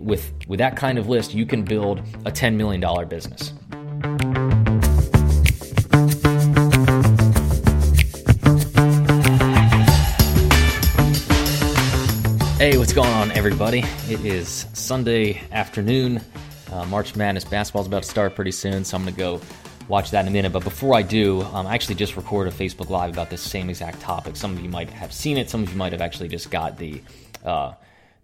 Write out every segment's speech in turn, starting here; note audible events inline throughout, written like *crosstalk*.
with with that kind of list, you can build a $10 million business. Hey, what's going on, everybody? It is Sunday afternoon. Uh, March Madness basketball is about to start pretty soon, so I'm going to go watch that in a minute. But before I do, um, I actually just recorded a Facebook Live about this same exact topic. Some of you might have seen it. Some of you might have actually just got the uh,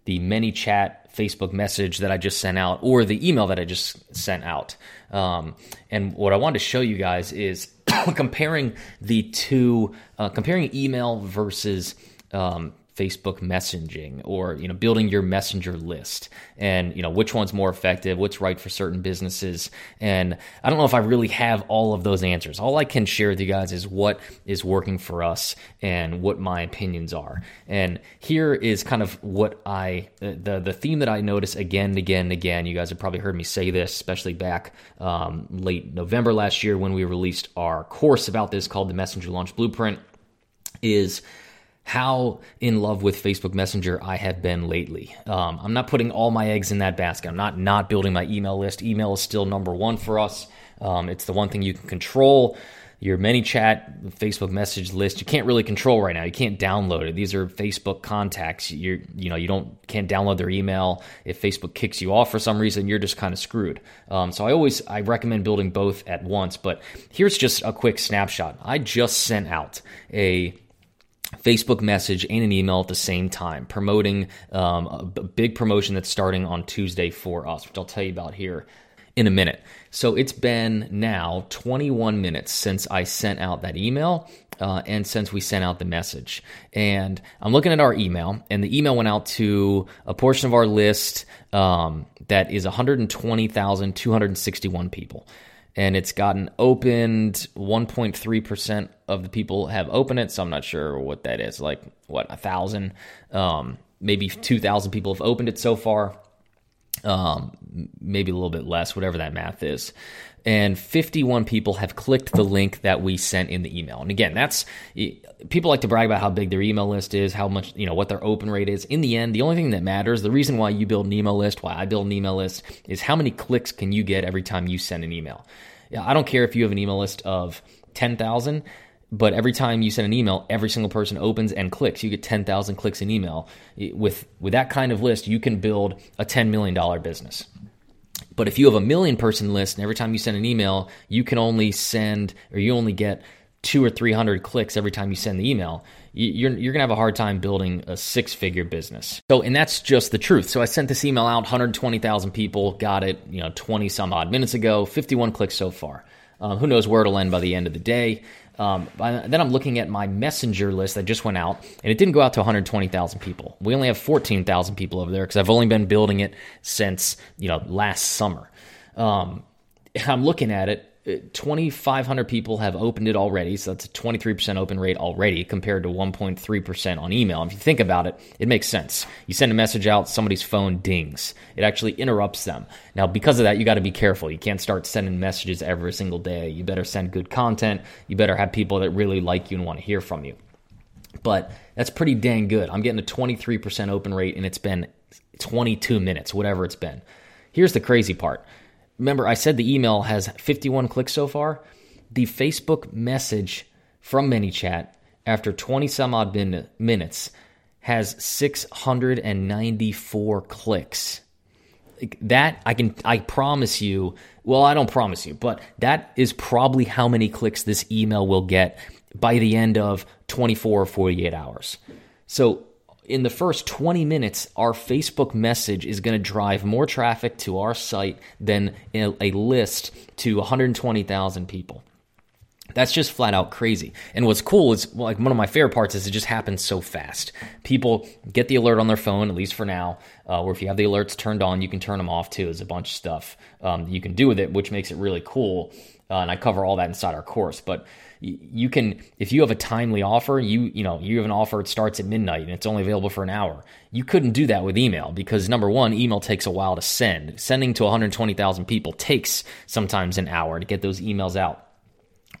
the ManyChat Facebook message that I just sent out or the email that I just sent out. Um, and what I wanted to show you guys is *coughs* comparing the two, uh, comparing email versus um, Facebook messaging or you know building your messenger list and you know which one's more effective what's right for certain businesses. And I don't know if I really have all of those answers. All I can share with you guys is what is working for us and what my opinions are. And here is kind of what I the the theme that I notice again and again and again. You guys have probably heard me say this especially back um, late November last year when we released our course about this called the messenger launch blueprint is how in love with Facebook Messenger I have been lately. Um, I'm not putting all my eggs in that basket. I'm not not building my email list. Email is still number one for us. Um, it's the one thing you can control. Your ManyChat Facebook message list you can't really control right now. You can't download it. These are Facebook contacts. You you know you don't can't download their email. If Facebook kicks you off for some reason, you're just kind of screwed. Um, so I always I recommend building both at once. But here's just a quick snapshot. I just sent out a Facebook message and an email at the same time, promoting um, a big promotion that's starting on Tuesday for us, which I'll tell you about here in a minute. So it's been now 21 minutes since I sent out that email uh, and since we sent out the message. And I'm looking at our email, and the email went out to a portion of our list um, that is 120,261 people and it's gotten opened. 1.3% of the people have opened it so i'm not sure what that is like what a thousand? Um, maybe 2000 people have opened it so far um, maybe a little bit less whatever that math is. And 51 people have clicked the link that we sent in the email. And again that's people like to brag about how big their email list is how much you know what their open rate is. In the end the only thing that matters the reason why you build an email list why i build an email list is how many clicks can you get every time you send an email. I don't care if you have an email list of 10,000, but every time you send an email, every single person opens and clicks. You get 10,000 clicks in email. With, with that kind of list, you can build a $10 million business. But if you have a million person list and every time you send an email, you can only send or you only get two or 300 clicks every time you send the email, you're, you're going to have a hard time building a six figure business. So, and that's just the truth. So I sent this email out, 120,000 people got it, you know, 20 some odd minutes ago, 51 clicks so far. Um, who knows where it'll end by the end of the day. Um, then I'm looking at my messenger list that just went out, and it didn't go out to 120,000 people. We only have 14,000 people over there because I've only been building it since you know last summer. Um, *laughs* I'm looking at it, 2,500 people have opened it already, so that's a 23% open rate already compared to 1.3% on email. If you think about it, it makes sense. You send a message out, somebody's phone dings. It actually interrupts them. Now, because of that, you got to be careful. You can't start sending messages every single day. You better send good content. You better have people that really like you and want to hear from you. But that's pretty dang good. I'm getting a 23% open rate, and it's been 22 minutes, whatever it's been. Here's the crazy part remember I said the email has 51 clicks so far. The Facebook message from ManyChat after 20 some odd min- minutes has 694 clicks. That I can I promise you, well I don't promise you, but that is probably how many clicks this email will get by the end of 24 or 48 hours. So in the first 20 minutes, our Facebook message is going to drive more traffic to our site than a, list to 120,000 people. That's just flat out crazy. And what's cool is, like one of my favorite parts is it just happens so fast. People get the alert on their phone, at least for now. Uh, or if you have the alerts turned on, you can turn them off too. There's a bunch of stuff um, you can do with it, which makes it really cool. Uh, and I cover all that inside our course. But you can if you have a timely offer you you know you have an offer it starts at midnight and it's only available for an hour you couldn't do that with email because number one email takes a while to send sending to 120000 people takes sometimes an hour to get those emails out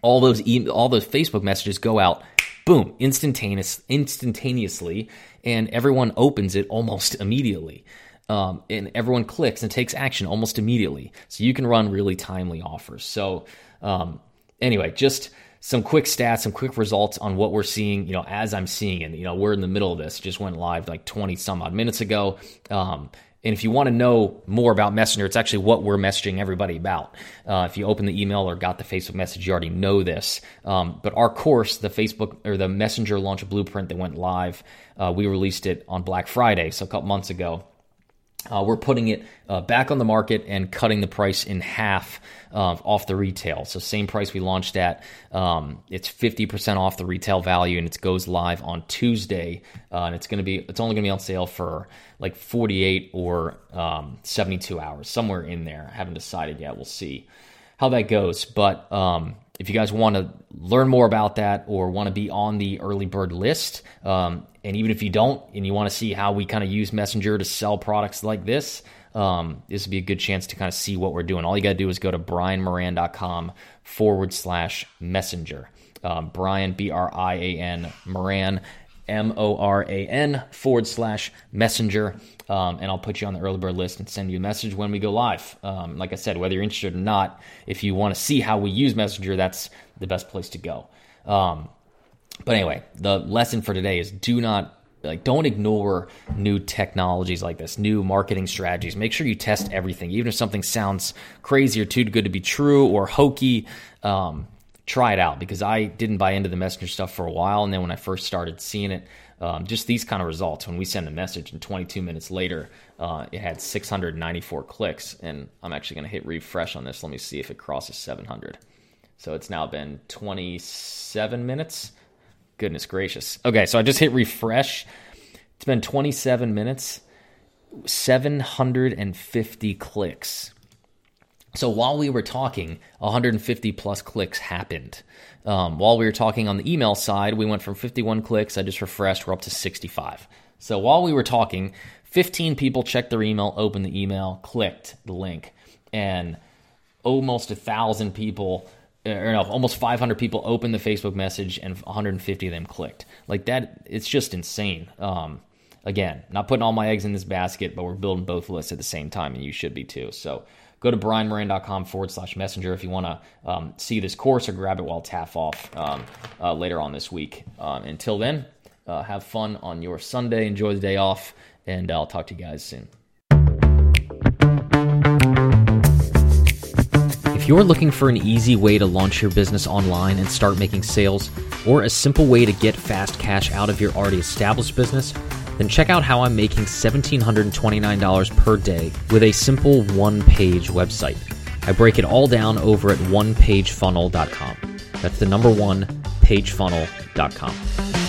all those e- all those facebook messages go out boom instantaneous instantaneously and everyone opens it almost *laughs* immediately um, and everyone clicks and takes action almost immediately. So you can run really timely offers. So um, anyway, just some quick stats, some quick results on what we're seeing, you know, as I'm seeing it. You know, we're in the middle of this, just went live like 20 some odd minutes ago. Um, and if you want to know more about Messenger, it's actually what we're messaging everybody about. Uh, if you open the email or got the Facebook message, you already know this. Um, but our course, the Facebook or the Messenger launch blueprint that went live, uh, we released it on Black Friday, so a couple months ago. Uh, we're putting it uh, back on the market and cutting the price in half uh, off the retail. So same price we launched at. Um, it's 50% off the retail value, and it goes live on Tuesday. Uh, and it's going to be it's only going to be on sale for like 48 or um, 72 hours, somewhere in there. I haven't decided yet. We'll see how that goes. But um, if you guys want to learn more about that or want to be on the early bird list, um, and even if you don't and you want to see how we kind of use Messenger to sell products like this, um, this would be a good chance to kind of see what we're doing. All you got to do is go to brianmoran.com forward slash messenger. Um, Brian, B R I A N, Moran, M O R A N forward slash messenger. Um, and I'll put you on the early bird list and send you a message when we go live. Um, like I said, whether you're interested or not, if you want to see how we use Messenger, that's the best place to go. Um, but anyway, the lesson for today is do not like don't ignore new technologies like this, new marketing strategies. Make sure you test everything, even if something sounds crazy or too good to be true or hokey. Um, try it out because I didn't buy into the messenger stuff for a while, and then when I first started seeing it, um, just these kind of results. When we send a message, and 22 minutes later, uh, it had 694 clicks, and I'm actually going to hit refresh on this. Let me see if it crosses 700. So it's now been 27 minutes. Goodness gracious. Okay, so I just hit refresh. It's been 27 minutes, 750 clicks. So while we were talking, 150 plus clicks happened. Um, while we were talking on the email side, we went from 51 clicks. I just refreshed. We're up to 65. So while we were talking, 15 people checked their email, opened the email, clicked the link, and almost a thousand people or no, almost 500 people opened the Facebook message and 150 of them clicked. Like that, it's just insane. Um, again, not putting all my eggs in this basket, but we're building both lists at the same time, and you should be too. So go to brianmoran.com forward slash messenger if you want to um, see this course or grab it while half off um, uh, later on this week. Um, until then, uh, have fun on your Sunday. Enjoy the day off, and I'll talk to you guys soon. If you're looking for an easy way to launch your business online and start making sales, or a simple way to get fast cash out of your already established business, then check out how I'm making $1,729 per day with a simple one page website. I break it all down over at onepagefunnel.com. That's the number one, pagefunnel.com.